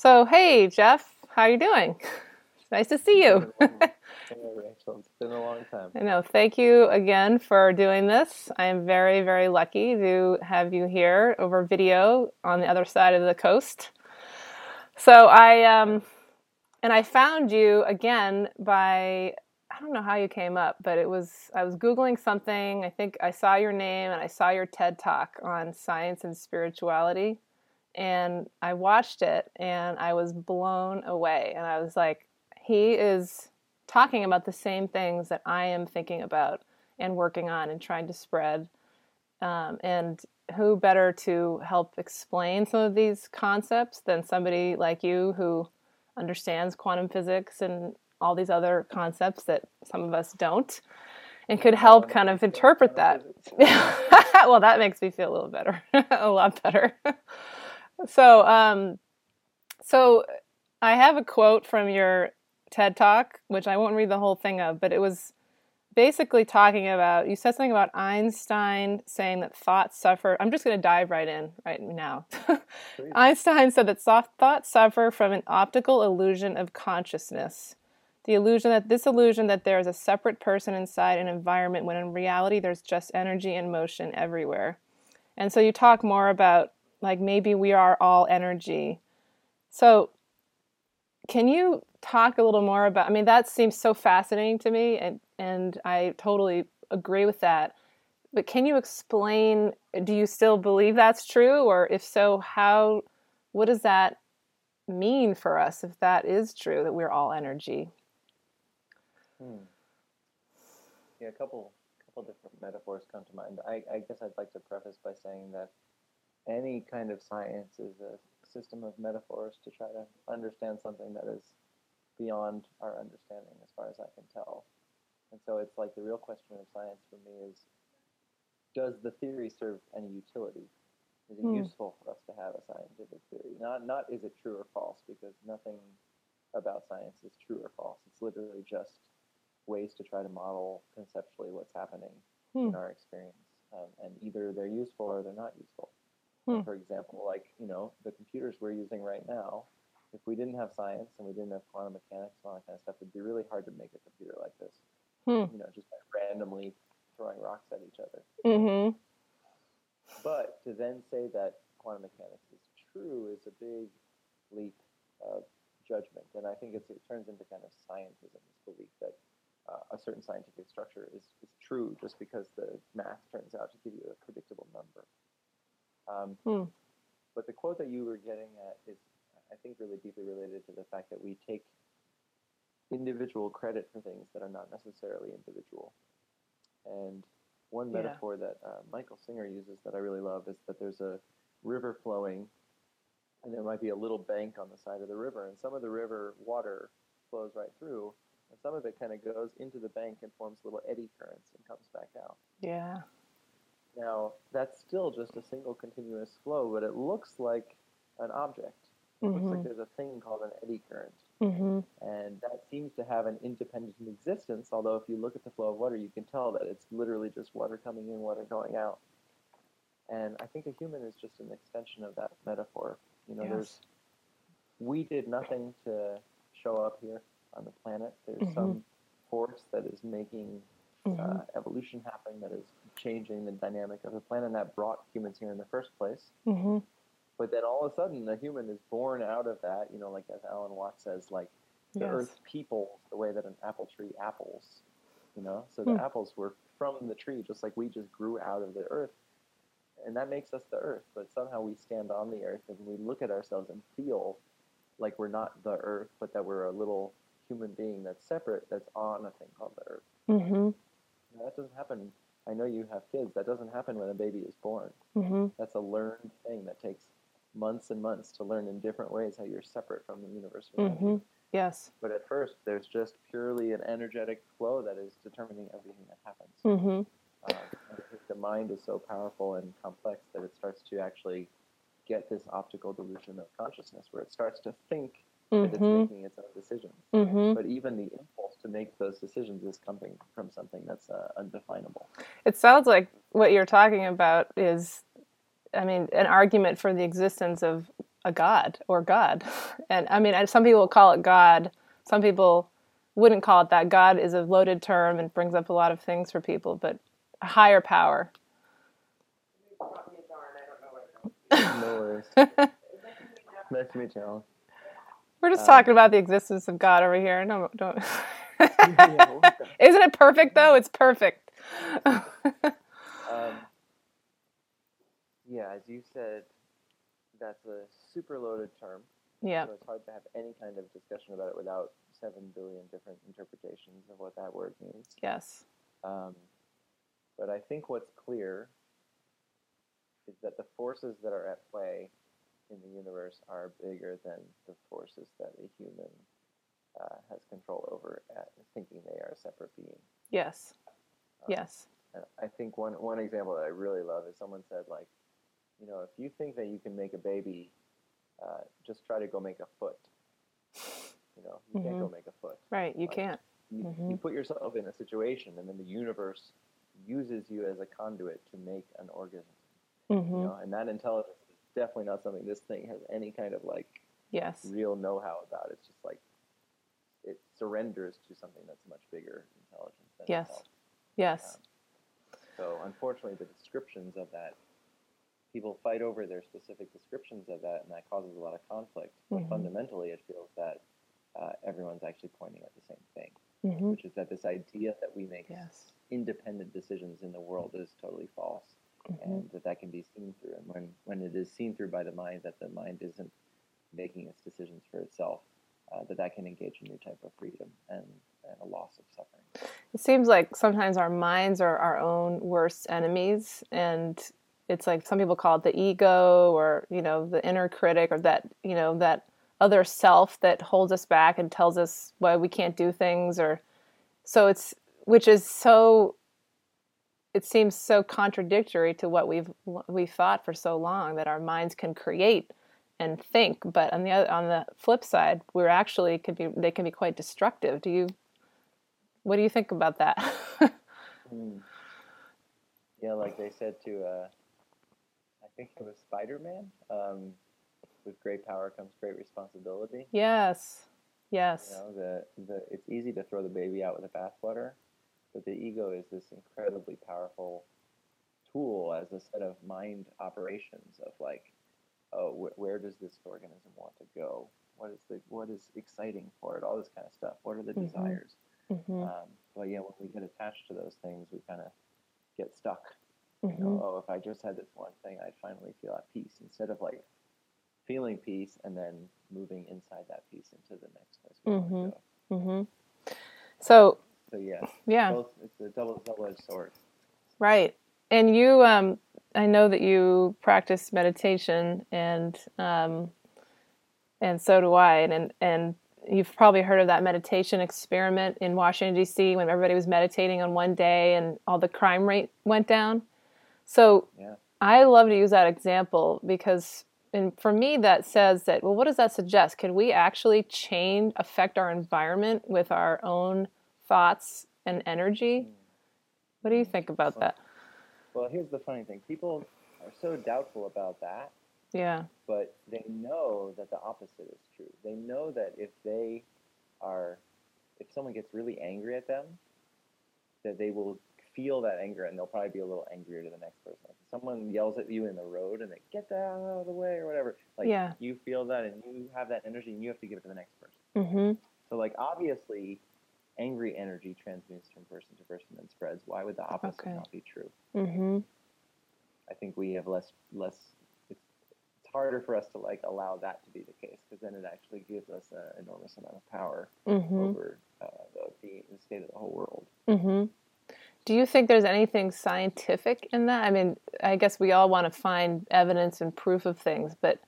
So, hey, Jeff, how you doing? nice to see you. Rachel, it's been a long time. I know. Thank you again for doing this. I am very, very lucky to have you here over video on the other side of the coast. So I um, and I found you again by I don't know how you came up, but it was I was googling something. I think I saw your name and I saw your TED talk on science and spirituality, and I watched it and I was blown away. And I was like, he is talking about the same things that I am thinking about and working on and trying to spread. Um, and who better to help explain some of these concepts than somebody like you who understands quantum physics and all these other concepts that some of us don't and could help kind of interpret that. well, that makes me feel a little better, a lot better. so, um, so I have a quote from your TED Talk, which I won't read the whole thing of, but it was basically talking about you said something about Einstein saying that thoughts suffer. I'm just going to dive right in right now. Einstein said that soft thoughts suffer from an optical illusion of consciousness. The illusion that this illusion that there is a separate person inside an environment when in reality there's just energy and motion everywhere. And so you talk more about like maybe we are all energy. So can you talk a little more about? I mean, that seems so fascinating to me, and and I totally agree with that. But can you explain? Do you still believe that's true, or if so, how? What does that mean for us if that is true that we're all energy? Hmm. Yeah, a couple couple different metaphors come to mind. I, I guess I'd like to preface by saying that any kind of science is a system of metaphors to try to understand something that is beyond our understanding as far as I can tell. And so it's like the real question of science for me is does the theory serve any utility? Is it hmm. useful for us to have a scientific theory? Not not is it true or false, because nothing about science is true or false. It's literally just ways to try to model conceptually what's happening hmm. in our experience. Um, and either they're useful or they're not useful. Hmm. For example, like, you know, the computers we're using right now, if we didn't have science and we didn't have quantum mechanics and all that kind of stuff, it'd be really hard to make a computer like this. Hmm. You know, just by randomly throwing rocks at each other. Mm-hmm. But to then say that quantum mechanics is true is a big leap of judgment. And I think it turns into kind of scientism, this belief that uh, a certain scientific structure is, is true just because the math turns out to give you a predictable number. Um, hmm. But the quote that you were getting at is, I think, really deeply related to the fact that we take individual credit for things that are not necessarily individual. And one yeah. metaphor that uh, Michael Singer uses that I really love is that there's a river flowing, and there might be a little bank on the side of the river, and some of the river water flows right through, and some of it kind of goes into the bank and forms little eddy currents and comes back out. Yeah. Now, that's still just a single continuous flow, but it looks like an object. It mm-hmm. looks like mm-hmm. there's a thing called an eddy current. Mm-hmm. And that seems to have an independent existence, although if you look at the flow of water, you can tell that it's literally just water coming in, water going out. And I think a human is just an extension of that metaphor. You know, yes. there's we did nothing to show up here on the planet. There's mm-hmm. some force that is making mm-hmm. uh, evolution happening that is changing the dynamic of the planet that brought humans here in the first place. Mm-hmm. But then all of a sudden, the human is born out of that. You know, like as Alan Watts says, like the yes. earth peoples the way that an apple tree apples. You know, so the hmm. apples were from the tree, just like we just grew out of the earth, and that makes us the earth. But somehow we stand on the earth and we look at ourselves and feel like we're not the earth, but that we're a little human being that's separate, that's on a thing called the earth. Mm-hmm. that doesn't happen. I know you have kids. That doesn't happen when a baby is born. Mm-hmm. That's a learned thing that takes months and months to learn in different ways how you're separate from the universe. Mm-hmm. Yes. But at first, there's just purely an energetic flow that is determining everything that happens. Mm-hmm. Uh, the mind is so powerful and complex that it starts to actually get this optical delusion of consciousness where it starts to think that it's mm-hmm. making its own decisions. Mm-hmm. But even the make those decisions is coming from something that's uh, undefinable. It sounds like what you're talking about is, I mean, an argument for the existence of a god or God. And I mean, some people call it God. Some people wouldn't call it that. God is a loaded term and brings up a lot of things for people, but a higher power. no worries. nice to meet you, Alan. We're just um, talking about the existence of God over here. No, don't. Isn't it perfect though? It's perfect. um, yeah, as you said, that's a super loaded term. Yeah. So it's hard to have any kind of discussion about it without seven billion different interpretations of what that word means. Yes. Um, but I think what's clear is that the forces that are at play in the universe are bigger than the forces that a human uh, has control over, at thinking they are a separate being. Yes. Um, yes. And I think one one example that I really love is someone said like, you know, if you think that you can make a baby, uh, just try to go make a foot. You know, you mm-hmm. can't go mm-hmm. make a foot. Right, you like, can't. You, mm-hmm. you put yourself in a situation, and then the universe uses you as a conduit to make an organism. Mm-hmm. You know, and that intelligence is definitely not something this thing has any kind of like yes real know-how about. It's just like surrenders to something that's much bigger intelligence than yes. itself. Yes. Um, so unfortunately, the descriptions of that people fight over their specific descriptions of that, and that causes a lot of conflict. But mm-hmm. fundamentally, it feels that uh, everyone's actually pointing at the same thing, mm-hmm. which is that this idea that we make yes. independent decisions in the world is totally false, mm-hmm. and that that can be seen through. And when when it is seen through by the mind, that the mind isn't making its decisions for itself, uh, that that can engage a new type of freedom and, and a loss of suffering. It seems like sometimes our minds are our own worst enemies, and it's like some people call it the ego or you know the inner critic or that you know that other self that holds us back and tells us why we can't do things or so it's which is so it seems so contradictory to what we've we've thought for so long that our minds can create and think but on the other, on the flip side we're actually could be they can be quite destructive do you what do you think about that mm. yeah like they said to uh think it was Spider Man. Um, with great power comes great responsibility. Yes. Yes. You know, the, the, it's easy to throw the baby out with the bathwater, but the ego is this incredibly powerful tool as a set of mind operations of like, oh, wh- where does this organism want to go? What is the what is exciting for it? All this kind of stuff. What are the mm-hmm. desires? Mm-hmm. Um, but yeah, when we get attached to those things, we kind of get stuck Mm-hmm. You know, oh, if I just had this one thing, I'd finally feel at peace instead of like feeling peace and then moving inside that peace into the next place. Mm-hmm. Mm-hmm. So, so yeah, yeah, both, it's a double double-edged sword. Right, and you, um, I know that you practice meditation, and um, and so do I, and and, you've probably heard of that meditation experiment in Washington D.C. when everybody was meditating on one day and all the crime rate went down. So yeah. I love to use that example because and for me that says that well what does that suggest? Can we actually change affect our environment with our own thoughts and energy? Hmm. What do you think about that? Well, here's the funny thing. People are so doubtful about that. Yeah. But they know that the opposite is true. They know that if they are if someone gets really angry at them, that they will feel that anger and they'll probably be a little angrier to the next person. Like if someone yells at you in the road and they get that out of the way or whatever, like yeah. you feel that and you have that energy and you have to give it to the next person. Mm-hmm. So like obviously, angry energy transmits from person to person and spreads. Why would the opposite okay. not be true? Mm-hmm. I think we have less less. It's, it's harder for us to like allow that to be the case because then it actually gives us an enormous amount of power mm-hmm. over uh, the, the state of the whole world. Mm-hmm. Do you think there's anything scientific in that? I mean, I guess we all want to find evidence and proof of things, but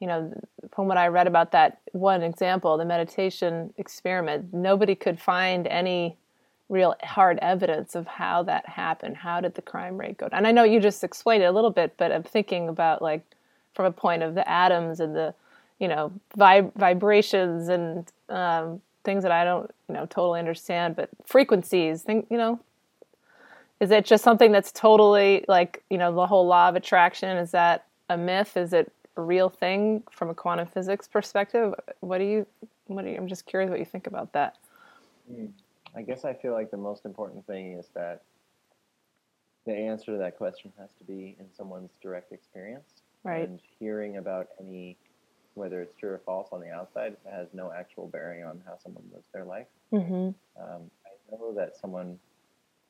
you know, from what I read about that one example, the meditation experiment, nobody could find any real hard evidence of how that happened. How did the crime rate go down? And I know you just explained it a little bit, but I'm thinking about like from a point of the atoms and the, you know, vib- vibrations and um, things that I don't, you know, totally understand, but frequencies, think, you know, is it just something that's totally like you know the whole law of attraction is that a myth is it a real thing from a quantum physics perspective? What do you, what do you, I'm just curious what you think about that. Hmm. I guess I feel like the most important thing is that the answer to that question has to be in someone's direct experience. Right. And hearing about any, whether it's true or false on the outside, has no actual bearing on how someone lives their life. Mm-hmm. Um, I know that someone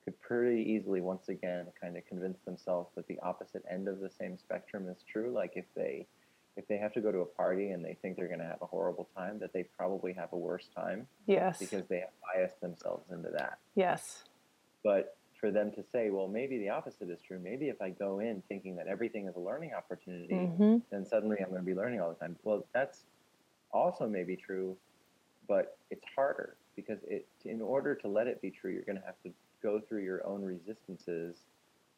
could pretty easily, once again, kind of convince themselves that the opposite end of the same spectrum is true. Like if they if they have to go to a party and they think they're going to have a horrible time, that they probably have a worse time. Yes. Because they have biased themselves into that. Yes. But for them to say, well, maybe the opposite is true. Maybe if I go in thinking that everything is a learning opportunity, mm-hmm. then suddenly I'm going to be learning all the time. Well, that's also maybe true, but it's harder because it in order to let it be true, you're going to have to go through your own resistances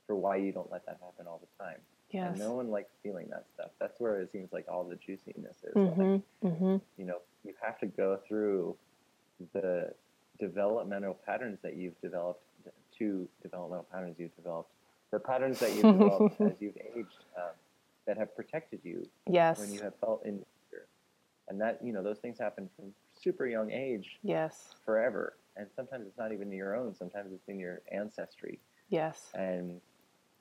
for why you don't let that happen all the time. Yes. And no one likes feeling that stuff. That's where it seems like all the juiciness is. Mm-hmm. Like, mm-hmm. you know, you have to go through the developmental patterns that you've developed, two developmental patterns you've developed, the patterns that you've developed as you've aged um, that have protected you yes. when you have felt in. And that, you know, those things happen from super young age. Yes. Forever. And sometimes it's not even your own, sometimes it's in your ancestry. Yes. And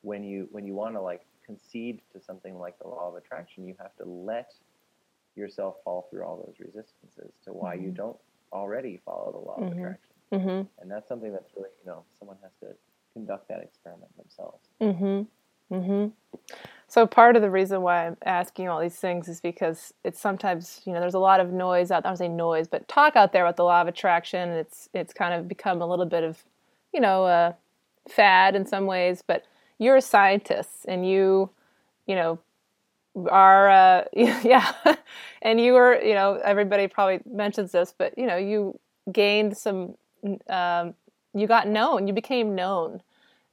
when you when you want to like concede to something like the law of attraction, you have to let yourself fall through all those resistances to why mm-hmm. you don't already follow the law mm-hmm. of attraction. Mm-hmm. And that's something that's really, you know, someone has to conduct that experiment themselves. Mm-hmm. So part of the reason why I'm asking all these things is because it's sometimes, you know, there's a lot of noise out. I don't say noise, but talk out there about the law of attraction. It's it's kind of become a little bit of, you know, a fad in some ways. But you're a scientist, and you, you know, are uh, yeah, and you were, you know, everybody probably mentions this, but you know, you gained some, um, you got known, you became known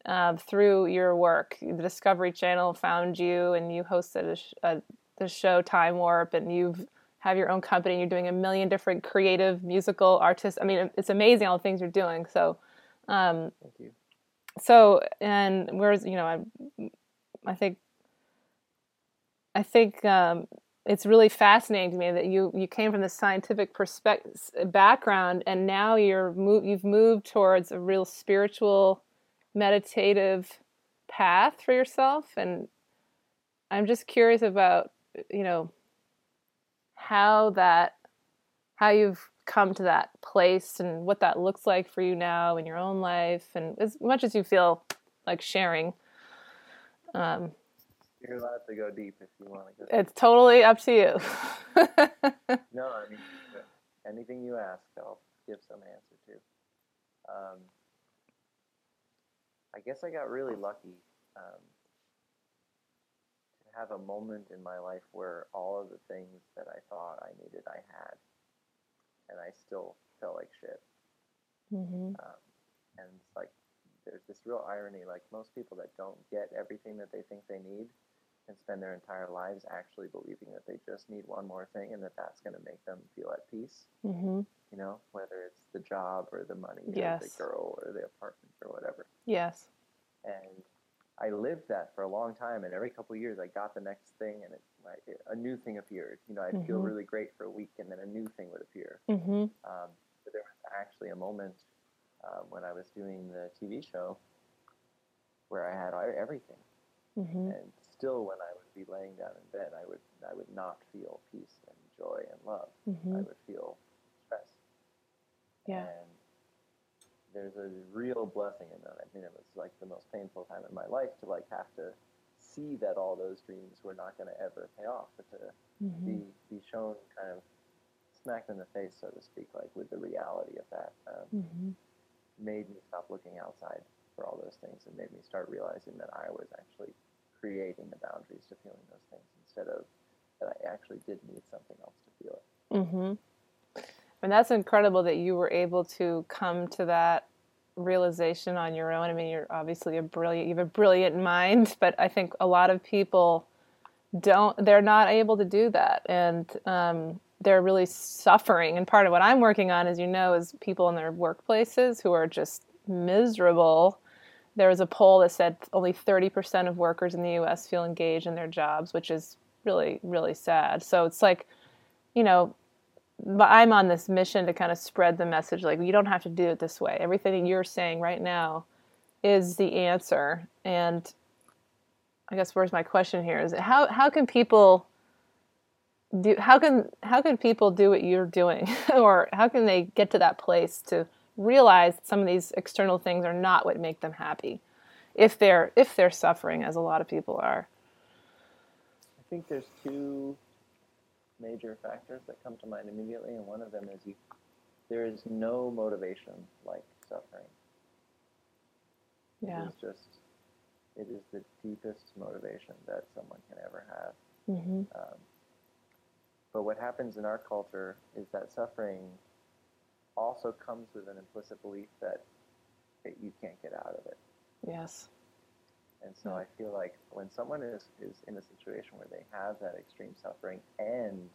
uh, through your work. The Discovery Channel found you, and you hosted a, a, the show Time Warp, and you've have your own company. You're doing a million different creative musical artists. I mean, it's amazing all the things you're doing. So, um, thank you. So, and where's you know, I, I think, I think um, it's really fascinating to me that you you came from the scientific perspective background, and now you're move, you've moved towards a real spiritual meditative path for yourself. And i'm just curious about you know how that how you've come to that place and what that looks like for you now in your own life. And as much as you feel like sharing um, you're allowed to go deep if you want to go it's totally up to you. No i mean anything you ask i'll give some answer to. Um, I guess I got really lucky um, to have a moment in my life where all of the things that I thought I needed, I had, and I still felt like shit. Mm-hmm. Um, and it's like there's this real irony. Like most people that don't get everything that they think they need and spend their entire lives actually believing that they just need one more thing and that that's going to make them feel at peace. Mm-hmm. You know, whether it's the job or the money yes. or the girl or the apartment or whatever. Yes. And I lived that for a long time, and every couple of years I got the next thing, and it, like, a new thing appeared. You know, I'd mm-hmm. feel really great for a week, and then a new thing would appear. Mm-hmm. Um, but there was actually a moment um, when I was doing the TV show where I had everything, mm-hmm. and still, when I would be laying down in bed, I would I would not feel peace and joy and love. Mm-hmm. I would feel stress. Yeah. And there's a real blessing in that. I mean, it was like the most painful time in my life to like have to see that all those dreams were not going to ever pay off, but to mm-hmm. be be shown kind of smacked in the face, so to speak, like with the reality of that, um, mm-hmm. made me stop looking outside for all those things and made me start realizing that I was actually creating the boundaries to feeling those things instead of that I actually did need something else to feel it. Mm-hmm. And that's incredible that you were able to come to that realization on your own. I mean, you're obviously a brilliant, you have a brilliant mind, but I think a lot of people don't, they're not able to do that. And um, they're really suffering. And part of what I'm working on, as you know, is people in their workplaces who are just miserable. There was a poll that said only 30% of workers in the US feel engaged in their jobs, which is really really sad. So it's like, you know, I'm on this mission to kind of spread the message like you don't have to do it this way. Everything you're saying right now is the answer. And I guess where's my question here is how how can people do how can how can people do what you're doing or how can they get to that place to realize that some of these external things are not what make them happy if they're if they're suffering as a lot of people are I think there's two major factors that come to mind immediately, and one of them is you, there is no motivation like suffering. yeah It is just, it is the deepest motivation that someone can ever have. mm-hmm. Um, but what happens in our culture is that suffering also comes with an implicit belief that, that you can't get out of it. yes And so I feel like when someone is, is in a situation where they have that extreme suffering and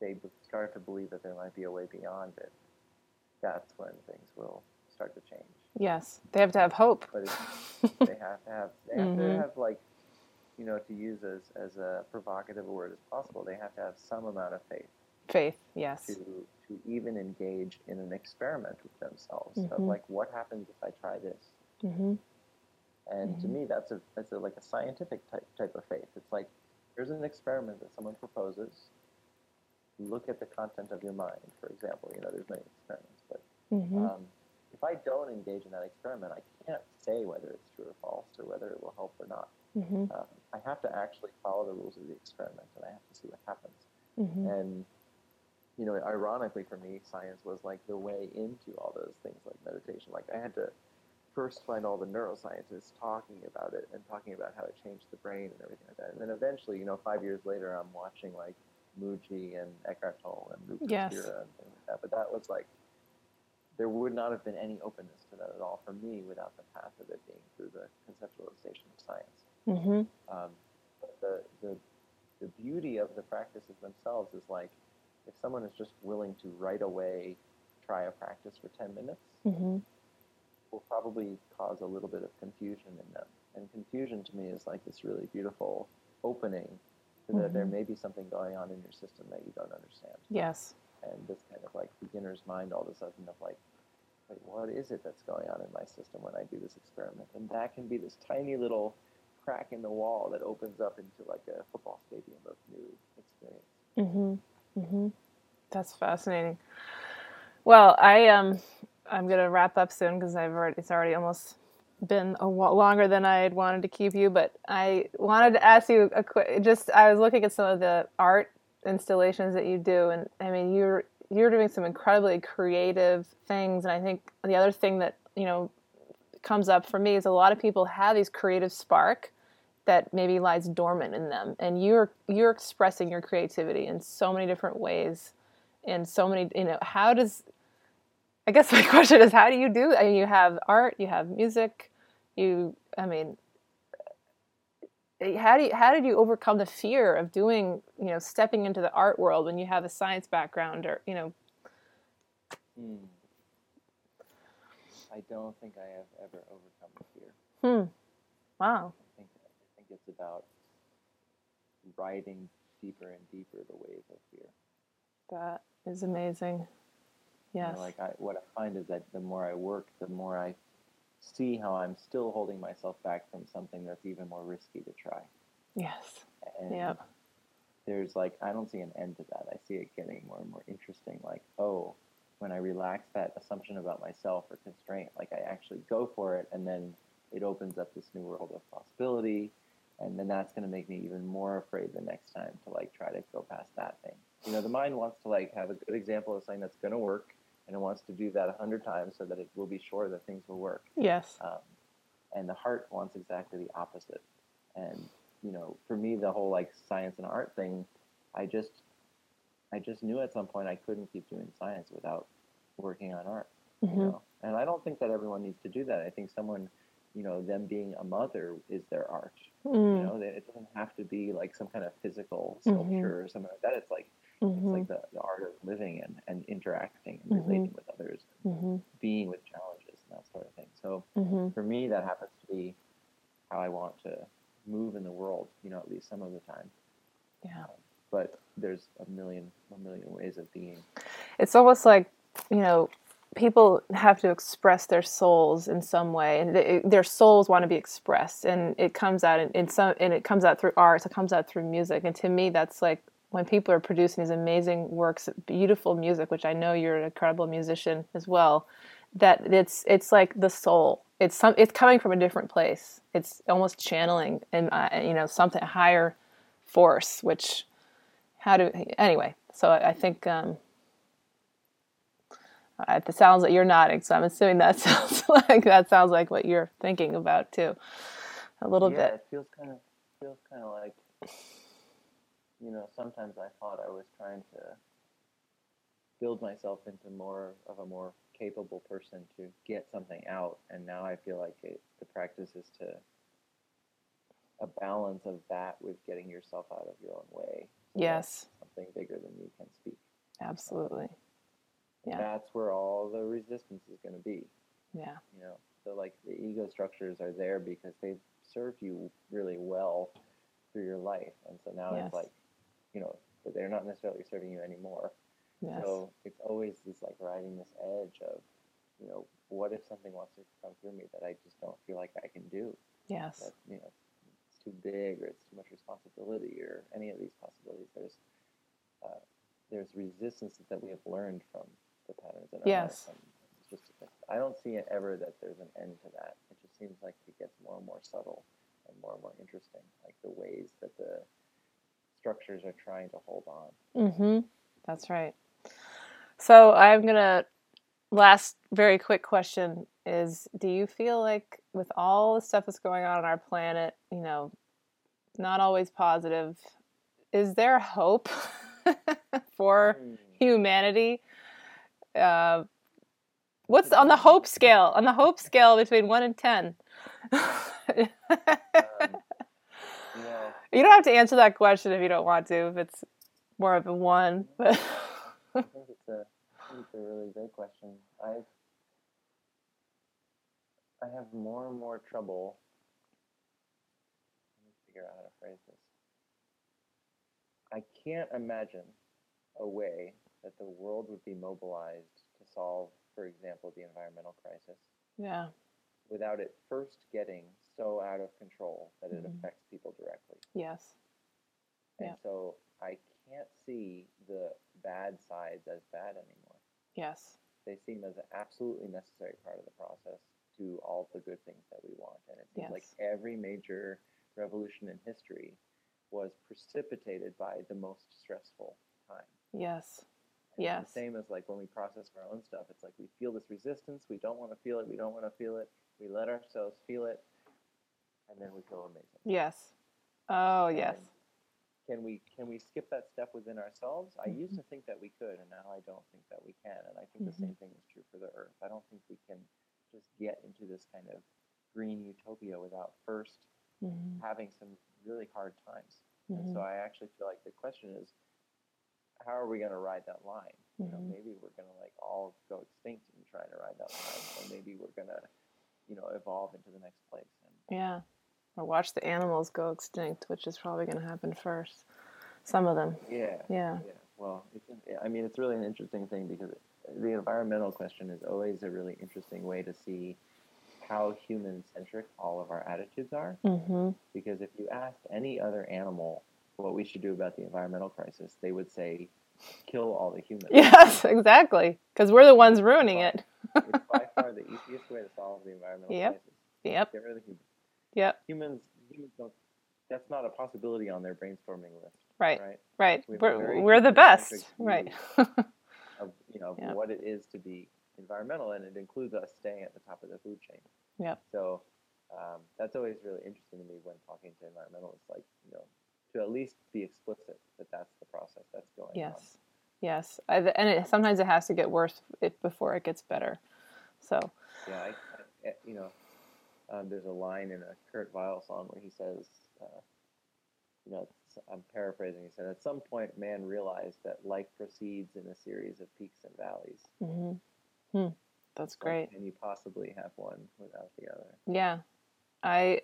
they start to believe that there might be a way beyond it, that's when things will start to change. yes they have to have hope But it's, they have to have they have Mhm. to have like you know to use as, as a provocative a word as possible. They have to have some amount of faith faith yes to to even engage in an experiment with themselves of Mhm. like what happens if I try this. mm-hmm. And to Mhm. me, that's a that's a, like a scientific type type of faith. It's like here's an experiment that someone proposes. Look at the content of your mind, for example. You know, there's many experiments, but Mm-hmm. um, if I don't engage in that experiment, I can't say whether it's true or false or whether it will help or not. Mm-hmm. Um, I have to actually follow the rules of the experiment, and I have to see what happens. Mm-hmm. And you know, ironically for me, science was like the way into all those things like meditation. Like I had to first find all the neuroscientists talking about it and talking about how it changed the brain and everything like that. And then eventually, you know, five years later, I'm watching like Mooji and Eckhart Tolle and Yes. And things like that. But that was like there would not have been any openness to that at all for me without the path of it being through the conceptualization of science. Mm-hmm. Um, but the, the, the beauty of the practices themselves is like if someone is just willing to right away try a practice for 10 minutes, Mm-hmm. will probably cause a little bit of confusion in them. And confusion to me is like this really beautiful opening to that there Mhm. may be something going on in your system that you don't understand. Yes. And this kind of like beginner's mind all of a sudden of like, wait, what is it that's going on in my system when I do this experiment? And that can be this tiny little crack in the wall that opens up into like a football stadium of new experience. Mm-hmm. Mm-hmm. That's fascinating. Well, I um, I'm gonna wrap up soon because I've already it's already almost been a wa- longer than I had wanted to keep you. But I wanted to ask you a quick. Just I was looking at some of the art installations that you do, and I mean you're you're doing some incredibly creative things. And I think the other thing that you know comes up for me is a lot of people have these creative spark that maybe lies dormant in them and you're you're expressing your creativity in so many different ways and so many you know how does i guess my question is how do you do i mean you have art you have music you i mean how do you, how did you overcome the fear of doing you know stepping into the art world when you have a science background or you know Hmm. I don't think I have ever overcome the fear. hmm wow I think I think it's about riding deeper and deeper the wave of fear. that is amazing You know, yes like I, what I find is that the more I work, the more I see how I'm still holding myself back from something that's even more risky to try. yes And Yep. there's like I don't see an end to that. I see it getting more and more interesting. Like, oh, when I relax that assumption about myself or constraint, like I actually go for it, and then it opens up this new world of possibility, and then that's going to make me even more afraid the next time to like try to go past that thing. You know, the mind wants to like have a good example of something that's going to work, and it wants to do that a hundred times so that it will be sure that things will work yes um, and the heart wants exactly the opposite. And you know, for me, the whole like science and art thing, I just, I just knew at some point I couldn't keep doing science without working on art. You hmm know, and I don't think that everyone needs to do that. I think someone, you know, them being a mother is their art. Mm. You know, it doesn't have to be like some kind of physical mm-hmm. sculpture mm-hmm. or something like that. It's like mm-hmm. it's like mm-hmm. the, the, art of living and, and interacting and mm-hmm. relating with others, mm-hmm. being with challenges and that sort of thing. So for me, that happens to be how I want to move in the world. You know, at least some of the time. Yeah. Um, but there's a million a million ways of being. It's almost like you know people have to express their souls in some way and they, their souls want to be expressed and it comes out in, in, some and it comes out through art it comes out through music and to me that's like when people are producing these amazing works beautiful music which i know you're an incredible musician as well that it's it's like the soul. It's some it's coming from a different place. It's almost channeling and uh, you know something higher force which how do anyway so i, I think um, it sounds like you're nodding, so I'm assuming that sounds like that sounds like what you're thinking about too, a little bit. yeah, bit. it feels kind of feels kind of like you know. Sometimes I thought I was trying to build myself into more of a more capable person to get something out, and now I feel like it, the practice is to a balance of that with getting yourself out of your own way. So yes. Something bigger than you can speak. Absolutely. Um, yeah. that's where all the resistance is going to be. Yeah. You know, so like the ego structures are there because they've served you really well through your life, and so now yes. it's like, you know, they're not necessarily serving you anymore. Yes. So it's always this like riding this edge of, you know, what if something wants to come through me that I just don't feel like I can do? Yes. That, you know, it's too big or it's too much responsibility or any of these possibilities. There's uh, there's resistance that we have learned from the patterns in our yes. life. just, I don't see it ever that there's an end to that. It just seems like it gets more and more subtle and more and more interesting, like the ways that the structures are trying to hold on. Mm-hmm. That's right. So I'm gonna last very quick question is do you feel like with all the stuff that's going on on our planet you know not always positive is there hope for mm. humanity uh, what's on the hope scale? On the hope scale between one and ten. um, You don't have to answer that question if you don't want to. If it's more of a one, but I think it's a, I think it's a really great question. I I have more and more trouble. Let me figure out how to phrase this. I can't imagine a way that the world would be mobilized to solve, for example, the environmental crisis. Yeah. Without it first getting so out of control that it mm-hmm. affects people directly. Yes. And yeah. so I can't see the bad sides as bad anymore. Yes. They seem as an absolutely necessary part of the process to all the good things that we want. And it seems yes. like every major revolution in history was precipitated by the most stressful time. Yes. Yes. The same as like when we process our own stuff, it's like we feel this resistance. We don't want to feel it. We don't want to feel it. We let ourselves feel it, and then we feel amazing. Yes. Oh yes. can we can we skip that step within ourselves? Mm-hmm. I used to think that we could, and now I don't think that we can. And I think mm-hmm. the same thing is true for the Earth. I don't think we can just get into this kind of green utopia without 1st mm-hmm. having some really hard times. And so mm-hmm. I actually feel like the question is how are we going to ride that line? Mm-hmm. You know, mm-hmm. maybe we're going to like all go extinct in trying to ride that line, or maybe we're going to, you know, evolve into the next place. And, yeah, or watch the animals go extinct, which is probably going to happen first. Some of them. Yeah. Yeah. Yeah. Well, I mean, it's really an interesting thing because the environmental question is always a really interesting way to see how human centric all of our attitudes are. Mm-hmm. Because if you asked any other animal what we should do about the environmental crisis, they would say, kill all the humans. Yes, exactly. Because we're the ones ruining it. it's by far the easiest way to solve the environmental yep. crisis. Yep. Get rid of the humans. Yep. Humans, humans don't. That's not a possibility on their brainstorming list. Right. Right. Right. We we're we're the best. Right. of you know yep. what it is to be environmental, and it includes us staying at the top of the food chain. Yeah. So um, that's always really interesting to me when talking to environmentalists. Like you know, to at least be explicit that that's the process that's going yes. on. Yes, I, and it, sometimes it has to get worse before it gets better. So yeah, I, I, you know, um, there's a line in a Kurt Weill song where he says, uh, you know, I'm paraphrasing. He said, "At some point, man realized that life proceeds in a series of peaks and valleys." Mm-hmm. Hmm. That's great. And you possibly have one without the other? Yeah, I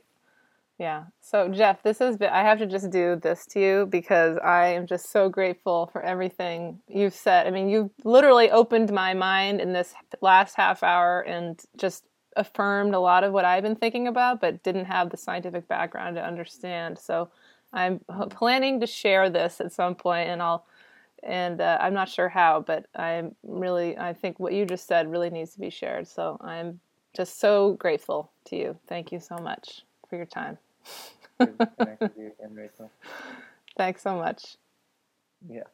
Yeah. So Jeff, this is I have to just do this to you because I am just so grateful for everything you've said. I mean, you've literally opened my mind in this last half hour and just affirmed a lot of what I've been thinking about, but didn't have the scientific background to understand. So I'm planning to share this at some point, and I'll and uh, I'm not sure how, but I'm really I think what you just said really needs to be shared. So I'm just so grateful to you. Thank you so much for your time. Good to connect with you again, Thanks so much. Yeah.